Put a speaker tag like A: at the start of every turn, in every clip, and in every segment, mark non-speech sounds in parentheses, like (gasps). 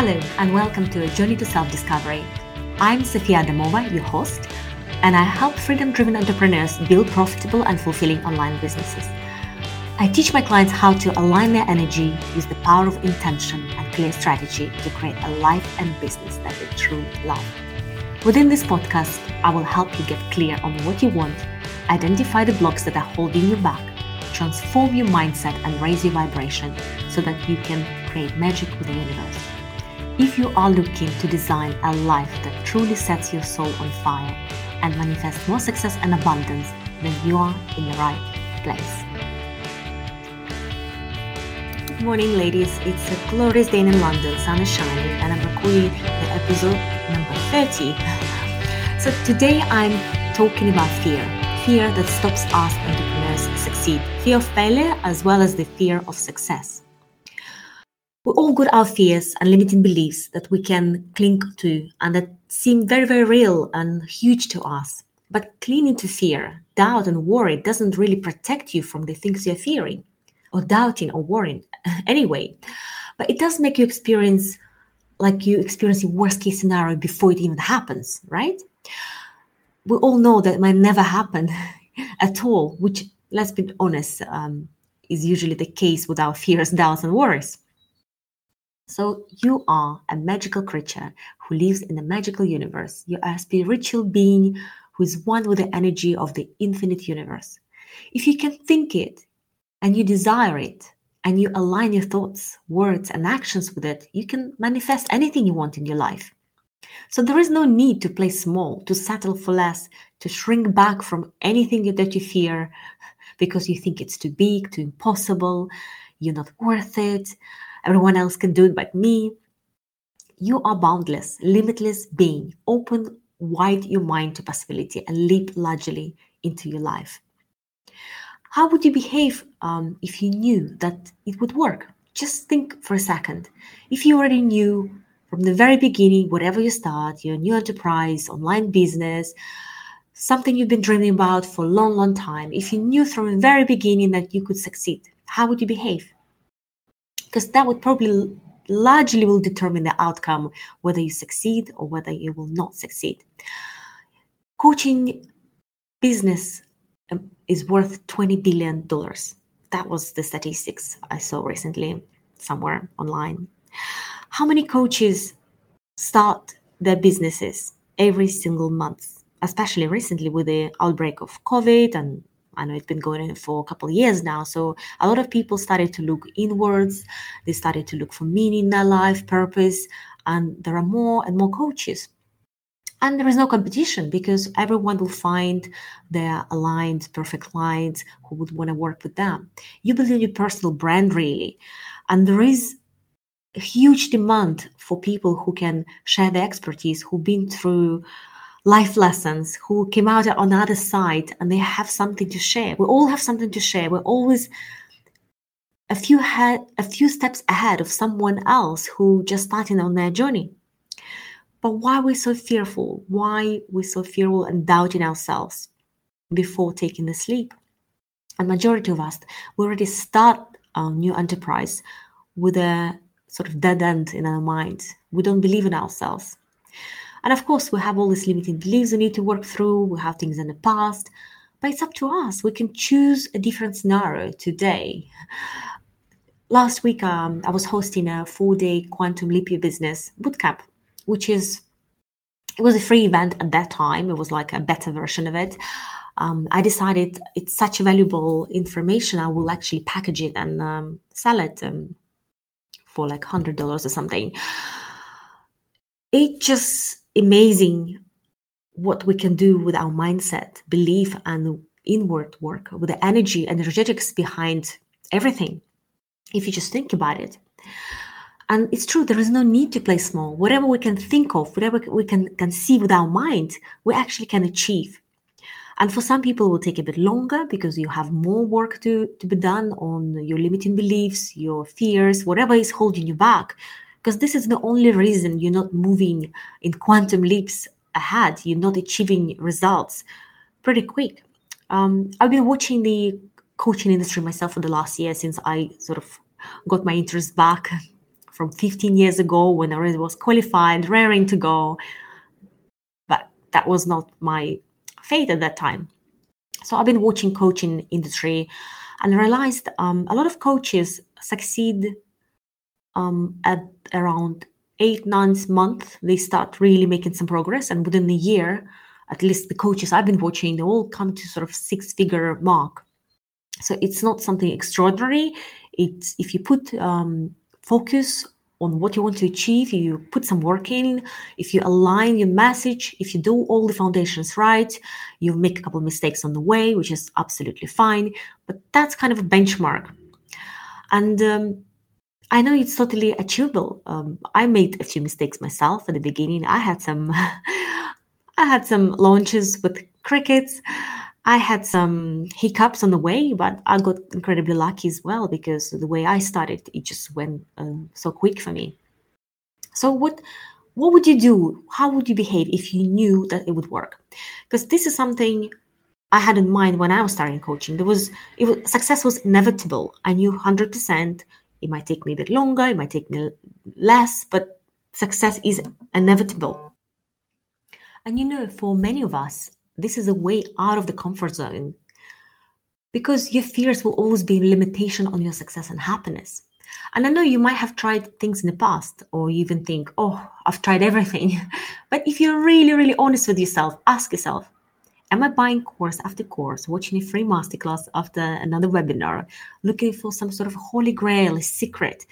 A: Hello, and welcome to A Journey to Self Discovery. I'm Sofia Adamova, your host, and I help freedom driven entrepreneurs build profitable and fulfilling online businesses. I teach my clients how to align their energy, use the power of intention and clear strategy to create a life and business that they truly love. Within this podcast, I will help you get clear on what you want, identify the blocks that are holding you back, transform your mindset and raise your vibration so that you can create magic with the universe. If you are looking to design a life that truly sets your soul on fire and manifest more success and abundance, then you are in the right place. Good morning, ladies. It's a glorious day in London. Sun is shining, and I'm recording the episode number 30. (laughs) So today I'm talking about fear. Fear that stops us entrepreneurs succeed. Fear of failure as well as the fear of success. We all got our fears and limiting beliefs that we can cling to and that seem very, very real and huge to us. But clinging to fear, doubt, and worry doesn't really protect you from the things you're fearing or doubting or worrying (laughs) anyway. But it does make you experience like you experience the worst case scenario before it even happens, right? We all know that it might never happen (laughs) at all, which, let's be honest, um, is usually the case with our fears, doubts, and worries. So you are a magical creature who lives in a magical universe. You are a spiritual being who is one with the energy of the infinite universe. If you can think it and you desire it and you align your thoughts, words, and actions with it, you can manifest anything you want in your life. So there is no need to play small, to settle for less, to shrink back from anything that you fear because you think it's too big, too impossible, you're not worth it everyone else can do it but me. You are boundless, limitless being. Open wide your mind to possibility and leap largely into your life. How would you behave um, if you knew that it would work? Just think for a second. If you already knew from the very beginning, whatever you start, your new enterprise, online business, something you've been dreaming about for a long, long time, if you knew from the very beginning that you could succeed, how would you behave? Because that would probably largely will determine the outcome whether you succeed or whether you will not succeed. Coaching business um, is worth 20 billion dollars. That was the statistics i saw recently somewhere online. How many coaches start their businesses every single month especially recently with the outbreak of covid and I know it's been going on for a couple of years now. So a lot of people started to look inwards. They started to look for meaning in their life, purpose, and there are more and more coaches. And there is no competition because everyone will find their aligned, perfect clients who would want to work with them. You build your personal brand really. And there is a huge demand for people who can share their expertise, who've been through life lessons who came out on the other side and they have something to share. We all have something to share. We're always a few head, a few steps ahead of someone else who just starting on their journey. But why are we so fearful? Why we so fearful and doubting ourselves before taking the leap? A majority of us, we already start our new enterprise with a sort of dead end in our mind. We don't believe in ourselves. And of course, we have all these limiting beliefs we need to work through. We have things in the past, but it's up to us. We can choose a different scenario today. Last week, um, I was hosting a four-day quantum leap year business bootcamp, which is it was a free event at that time. It was like a better version of it. Um, I decided it's such valuable information. I will actually package it and um, sell it um, for like hundred dollars or something. It just amazing what we can do with our mindset, belief, and inward work, with the energy, energetics behind everything. If you just think about it. And it's true, there is no need to play small. Whatever we can think of, whatever we can conceive with our mind, we actually can achieve. And for some people, it will take a bit longer because you have more work to, to be done on your limiting beliefs, your fears, whatever is holding you back because this is the only reason you're not moving in quantum leaps ahead you're not achieving results pretty quick um, i've been watching the coaching industry myself for the last year since i sort of got my interest back (laughs) from 15 years ago when I was qualified, raring to go. But that was not my fate at that time. So I've been watching coaching industry and realized um, a lot of coaches succeed um, at around eight, nine months. They start really making some progress, and within a year, at least the coaches I've been watching, they all come to sort of six figure mark. So it's not something extraordinary. It's if you put um, focus on what you want to achieve, you put some work in, if you align your message, if you do all the foundations right, you make a couple of mistakes on the way, which is absolutely fine. But that's kind of a benchmark. And um, I know it's totally achievable. Um, I made a few mistakes myself at the beginning. I had some, (laughs) I had some launches with crickets. I had some hiccups on the way, but I got incredibly lucky as well because the way I started, it just went um, so quick for me. So what what would you do? How would you behave if you knew that it would work? Because this is something I had in mind when I was starting coaching. There was, was success was inevitable. I knew hundred percent. It might take me a bit longer. It might take me less, but success is inevitable. And you know, for many of us, this is a way out of the comfort zone because your fears will always be a limitation on your success and happiness. And I know you might have tried things in the past, or you even think, oh, I've tried everything. (laughs) but if you're really, really honest with yourself, ask yourself, am I buying course after course, watching a free masterclass after another webinar, looking for some sort of holy grail, a secret,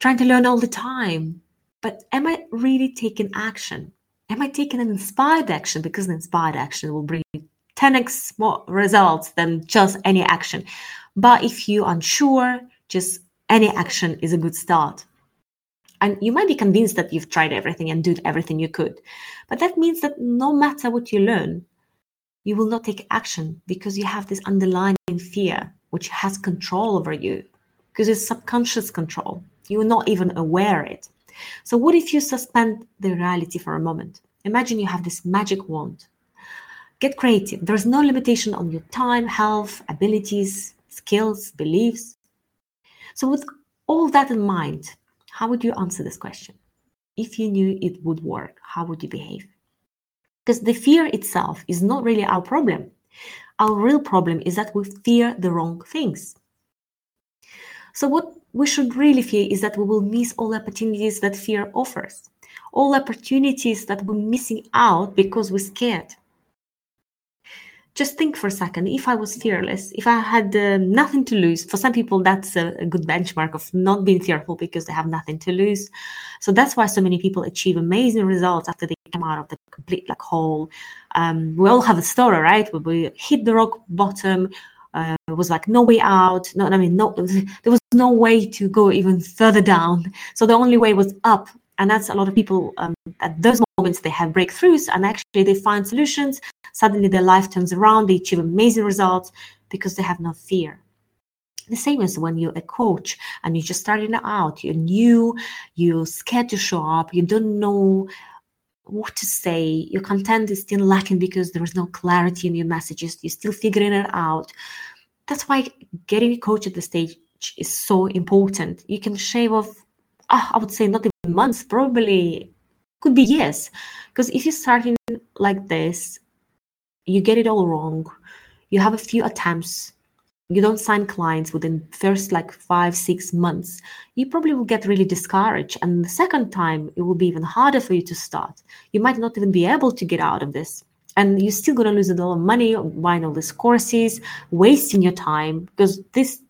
A: trying to learn all the time? But am I really taking action? am I taking an inspired action? Because an inspired action will bring 10x more results than just any action. But if you're unsure, just any action is a good start. And you might be convinced that you've tried everything and did everything you could. But that means that no matter what you learn, you will not take action because you have this underlying fear, which has control over you, because it's subconscious control. You're not even aware it. So, what if you suspend the reality for a moment? Imagine you have this magic wand. Get creative. There's no limitation on your time, health, abilities, skills, beliefs. So, with all that in mind, how would you answer this question? If you knew it would work, how would you behave? Because the fear itself is not really our problem. Our real problem is that we fear the wrong things. So, what we should really fear is that we will miss all the opportunities that fear offers, all opportunities that we're missing out because we're scared. Just think for a second if I was fearless, if I had uh, nothing to lose, for some people, that's a, a good benchmark of not being fearful because they have nothing to lose. So that's why so many people achieve amazing results after they come out of the complete black hole. Um, we all have a story, right? where We hit the rock bottom, uh, it was like no way out. No, I mean, no, (laughs) there was no way to go even further down. So the only way was up. And that's a lot of people um, at those moments they have breakthroughs and actually they find solutions. Suddenly their life turns around. They achieve amazing results because they have no fear. The same as when you're a coach and you're just starting out, you're new, you're scared to show up, you don't know what to say. Your content is still lacking because there is no clarity in your messages. You're still figuring it out. That's why getting a coach at the stage is so important. You can shave off, oh, I would say, not even months, probably could be years. Because if you're starting like this, you get it all wrong. You have a few attempts you don't sign clients within first like five six months you probably will get really discouraged and the second time it will be even harder for you to start you might not even be able to get out of this and you're still going to lose a lot of money buying all these courses wasting your time because this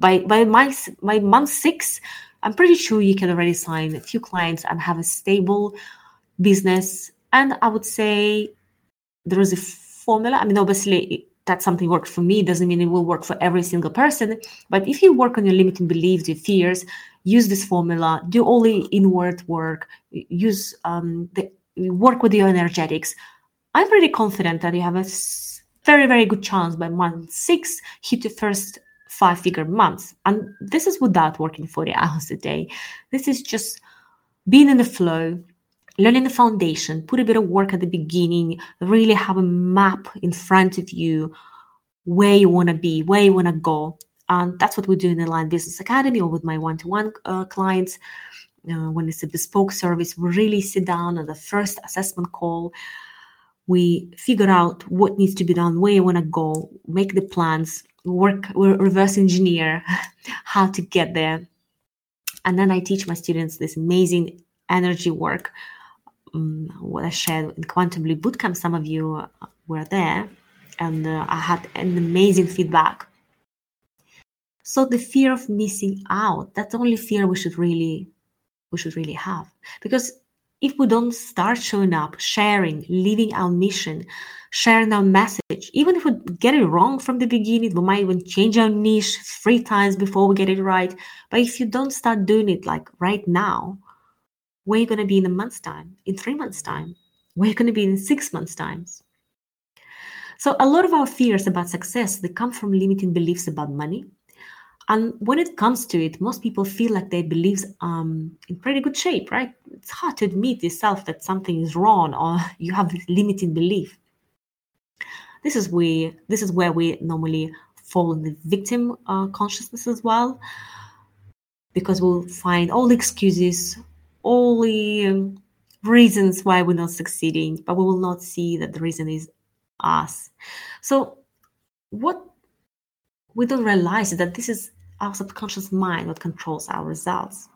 A: by by my by month six i'm pretty sure you can already sign a few clients and have a stable business and i would say there is a formula i mean obviously that something worked for me doesn't mean it will work for every single person. But if you work on your limiting beliefs, your fears, use this formula, do all the inward work, use um, the work with your energetics. I'm pretty confident that you have a very, very good chance by month six hit the first five figure months. And this is without working 40 hours a day. This is just being in the flow, learning the foundation, put a bit of work at the beginning, really have a map in front of you where you want to be, where you want to go. And that's what we do in the Aligned Business Academy or with my one to one clients. Uh, when it's a bespoke service, we really sit down at the first assessment call. We figure out what needs to be done, where you want to go, make the plans, work, reverse engineer (laughs) how to get there. And then I teach my students this amazing energy work. Um, what I shared in Quantum Leap Bootcamp, some of you uh, were there, and uh, I had an amazing feedback so the fear of missing out, that's the only fear we should really we should really have. Because if we don't start showing up, sharing, living our mission, sharing our message, even if we get it wrong from the beginning, we might even change our niche three times before we get it right. But if you don't start doing it like right now, where are you going to be in a month's time, in three months' time? Where are you going to be in six months' times? So a lot of our fears about success, they come from limiting beliefs about money, and when it comes to it, most people feel like their beliefs um in pretty good shape, right? It's hard to admit yourself that something is wrong or (laughs) you have limiting belief. This is where this is where we normally fall in the victim uh, consciousness as well, because we'll find all the excuses, all the um, reasons why we're not succeeding, but we will not see that the reason is us. So, what we don't realize is that this is our subconscious mind what controls our results.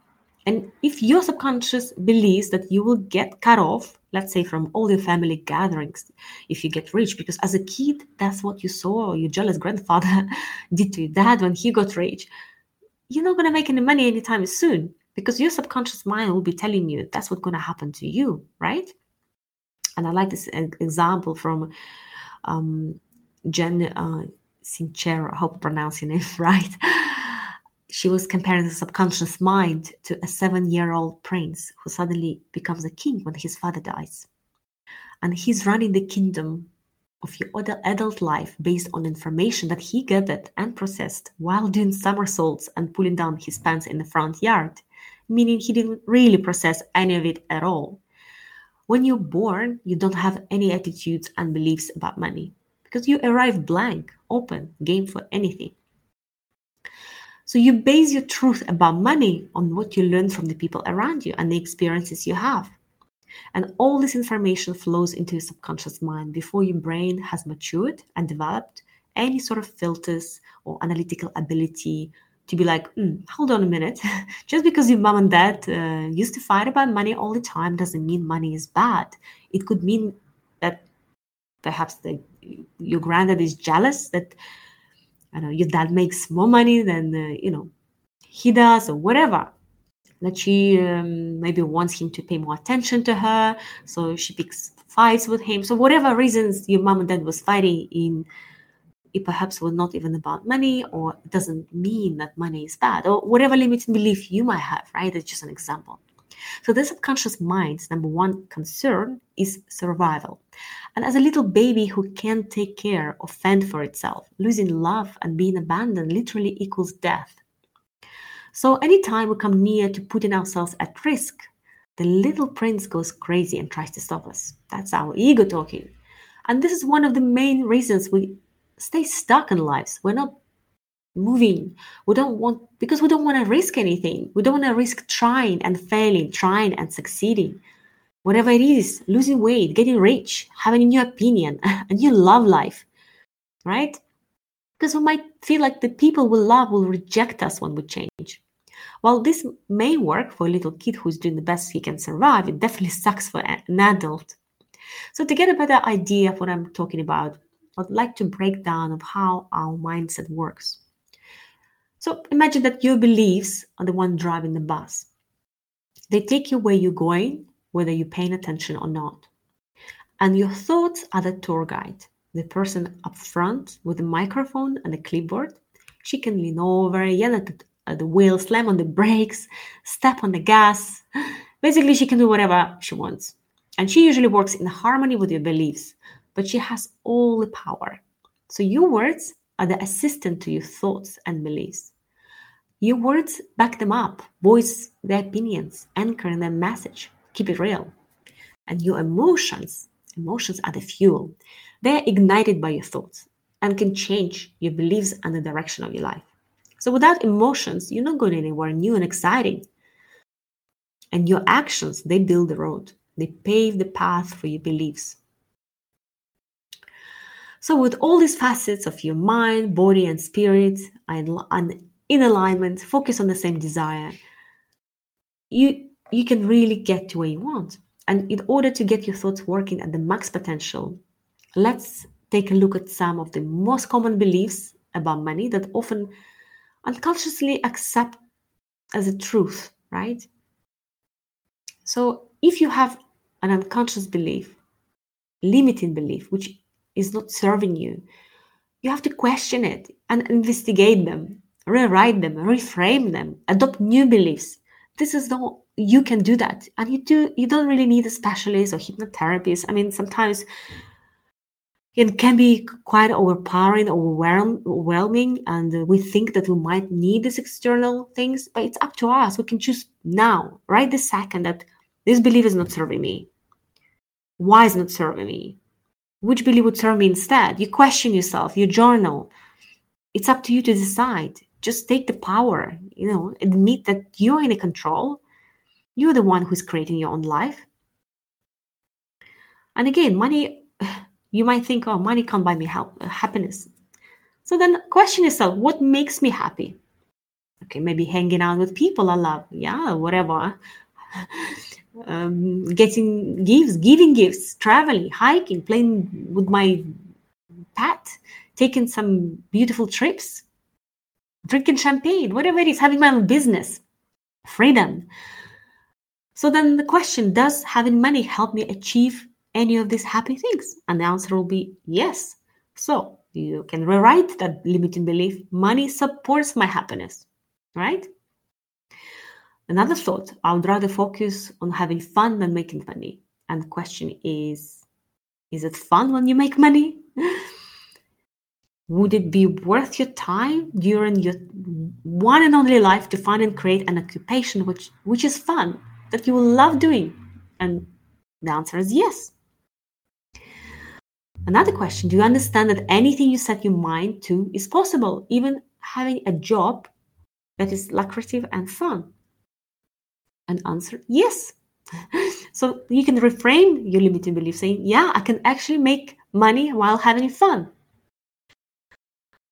A: And if your subconscious believes that you will get cut off, let's say from all your family gatherings, if you get rich, because as a kid, that's what you saw your jealous grandfather (laughs) did to your dad when he got rich, you're not going to make any money anytime soon because your subconscious mind will be telling you that's what's going to happen to you, right? And I like this example from um, Jen uh, Sincero, I hope I'm pronouncing it (laughs) right she was comparing the subconscious mind to a seven year old prince who suddenly becomes a king when his father dies. And he's running the kingdom of your adult life based on information that he gathered and processed while doing somersaults and pulling down his pants in the front yard, meaning he didn't really process any of it at all. When you're born, you don't have any attitudes and beliefs about money because you arrive blank, open, game for anything. So you base your truth about money on what you learn from the people around you and the experiences you have. And all this information flows into your subconscious mind before your brain has matured and developed any sort of filters or analytical ability to be like, mm, hold on a minute. (laughs) Just because your mom and dad uh, used to fight about money all the time doesn't mean money is bad. It could mean that perhaps the, your granddad is jealous that I know your dad makes more money than uh, you know he does or whatever. That she um, maybe wants him to pay more attention to her so she picks fights with him. So whatever reasons your mom and dad was fighting in it perhaps was not even about money or doesn't mean that money is bad or whatever limiting belief you might have right? That's just an example. So the subconscious mind's number one concern is survival and as a little baby who can't take care or fend for itself, losing love and being abandoned literally equals death. So anytime we come near to putting ourselves at risk, the little prince goes crazy and tries to stop us. That's our ego talking. And this is one of the main reasons we stay stuck in lives. We're not moving. We don't want, because we don't want to risk anything. We don't want to risk trying and failing, trying and succeeding whatever it is, losing weight, getting rich, having a new opinion, (laughs) a new love life, right? Because we might feel like the people we love will reject us when we change. While this may work for a little kid who's doing the best he can survive, it definitely sucks for an adult. So to get a better idea of what I'm talking about, I'd like to break down of how our mindset works. So imagine that your beliefs are the one driving the bus. They take you where you're going whether you're paying attention or not. And your thoughts are the tour guide, the person up front with the microphone and the clipboard. She can lean over, yell at the, at the wheel, slam on the brakes, step on the gas. (gasps) Basically, she can do whatever she wants. And she usually works in harmony with your beliefs, but she has all the power. So your words are the assistant to your thoughts and beliefs. Your words back them up, voice their opinions, anchor their message keep it real. And your emotions, emotions are the fuel. They're ignited by your thoughts and can change your beliefs and the direction of your life. So without emotions, you're not going anywhere new and exciting. And your actions, they build the road. They pave the path for your beliefs. So, with all these facets of your mind, body, and spirit and in alignment, focus on the same desire, you you can really get to where you want. And in order to get your thoughts working at the max potential, let's take a look at some of the most common beliefs about money that often unconsciously accept as a truth, right? So if you have an unconscious belief, limiting belief, which is not serving you, you have to question it and investigate them, rewrite them, reframe them, adopt new beliefs. This is the you can do that, and you do. You don't really need a specialist or hypnotherapist. I mean, sometimes it can be quite overpowering, overwhelming, and uh, we think that we might need these external things, but it's up to us. We can choose now, right this second, that this belief is not serving me. Why is not serving me? Which belief would serve me instead? You question yourself, you journal. It's up to you to decide. Just take the power, you know, admit that you're in control. You're the one who's creating your own life. And again, money, (sighs) you might think, oh, money can't buy me help, happiness. So then question yourself, what makes me happy? Okay, maybe hanging out with people I love. Yeah, whatever (laughs) um, getting gifts, giving gifts, traveling, hiking, playing with my pet, taking some beautiful trips, drinking champagne, whatever it is, having my own business, freedom. So then the question does having money help me achieve any of these happy things? And the answer will be yes. So you can rewrite that limiting belief money supports my happiness, right? Another thought, I would rather focus on having fun than making money. And the question is, is it fun when you make money? (laughs) Would it be worth your time during your one and only life to find and create an occupation which, which is fun, that you will love doing? And the answer is yes. Another question Do you understand that anything you set your mind to is possible, even having a job that is lucrative and fun? and answer yes. (laughs) so you can reframe your limiting belief saying, yeah, I can actually make money while having fun.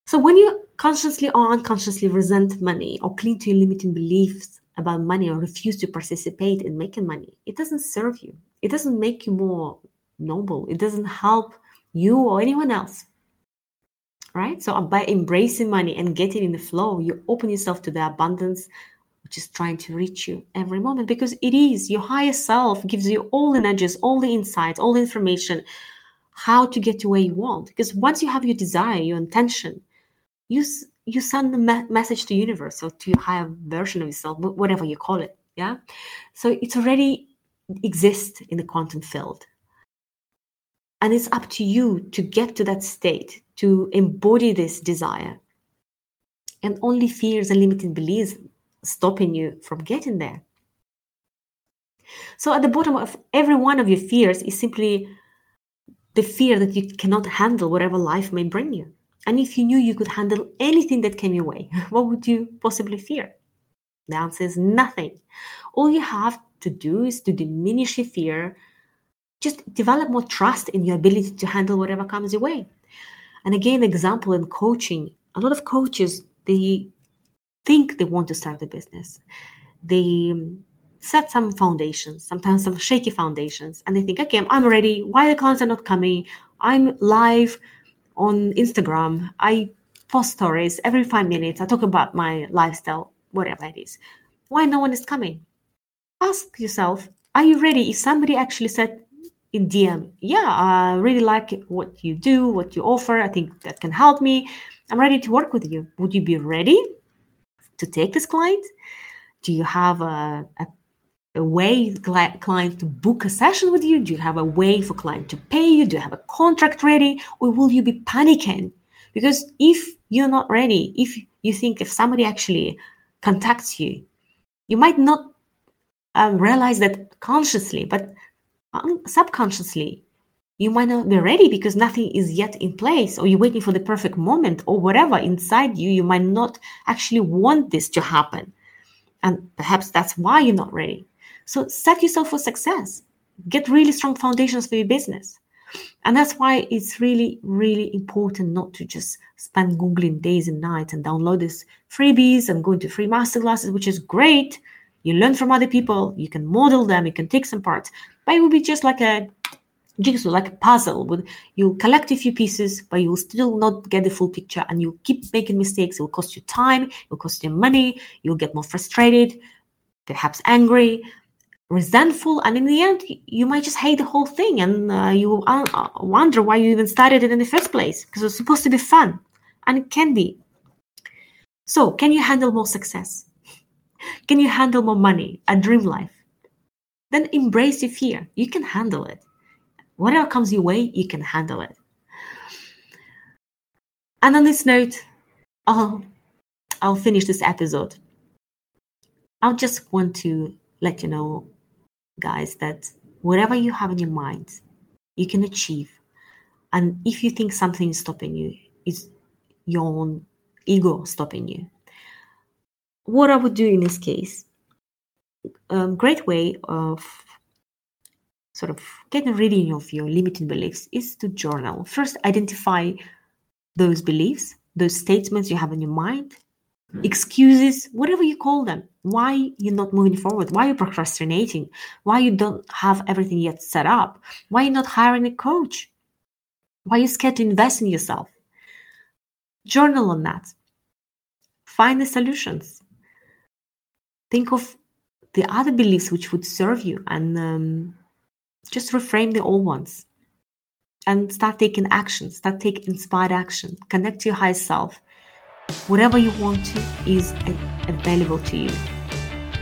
A: So when you consciously or unconsciously resent money or cling to your limiting beliefs about money or refuse to participate in making money, it doesn't serve you. It doesn't make you more noble. It doesn't help you or anyone else. Right? So uh, by embracing money and getting in the flow, you open yourself to the abundance which is trying to reach you every moment because it is your higher self gives you all the nudges, all the insights, all the information how to get to where you want. Because once you have your desire, your intention, you you send the me- message to universe or to your higher version of yourself, whatever you call it. Yeah, so it's already exists in the quantum field, and it's up to you to get to that state to embody this desire. And only fears and limiting beliefs stopping you from getting there. So, at the bottom of every one of your fears is simply the fear that you cannot handle whatever life may bring you. And if you knew you could handle anything that came your way, (laughs) what would you possibly fear? The answer is nothing. All you have to do is to diminish your fear, just develop more trust in your ability to handle whatever comes your way. And again, example in coaching, a lot of coaches they think they want to start a business. They um, set some foundations, sometimes some shaky foundations, and they think, okay, I'm ready. Why the clients are not coming? I'm live on Instagram. I post stories every five minutes. I talk about my lifestyle, whatever it is. Why no one is coming? Ask yourself, are you ready? If somebody actually said in DM, yeah, I really like what you do, what you offer. I think that can help me. I'm ready to work with you. Would you be ready to take this client? Do you have a, a, a way client to book a session with you? Do you have a way for client to pay you? Do you have a contract ready? Or will you be panicking? Because if you're not ready, if you think if somebody actually contacts you, you might not um, realize that consciously, but subconsciously, you might not be ready because nothing is yet in place or you're waiting for the perfect moment or whatever inside you you might not actually want this to happen and perhaps that's why you're not ready so set yourself for success. Get really strong foundations for your business. And that's why it's really really important not to just spend googling days and nights and download these freebies and go into free masterclasses which is great. You learn from other people. You can model them. You can take some parts. But it will be just like a jigsaw like a puzzle you'll collect a few pieces but you'll still not get the full picture and you'll keep making mistakes. It will cost you time. It will cost you money. You'll get more frustrated perhaps angry resentful and in the end you might just hate the whole thing and uh, you uh, wonder why you even started it in the first place because it's supposed to be fun and it can be. So can you handle more success? Can you handle more money a dream life? Then embrace your fear. You can handle it. Whatever comes your way, you can handle it. And on this note, I'll I'll finish this episode. I just want to let you know, guys, that whatever you have in your mind, you can achieve. And if you think something is stopping you, it's your own ego stopping you. What I would do in this case, a um, great way of sort of getting rid of your limiting beliefs is to journal. First, identify those beliefs, those statements you have in your mind, excuses, whatever you call them. Why you're not moving forward? Why you're procrastinating? Why you don't have everything yet set up? Why you're not hiring a coach? Why you're scared to invest in yourself? Journal on that. Find the solutions. Think of the other beliefs which would serve you and um, just reframe the old ones and start taking action start taking inspired action connect to your higher self whatever you want to is available to you.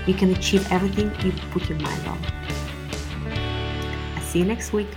A: You can achieve everything you put your mind on. I see you next week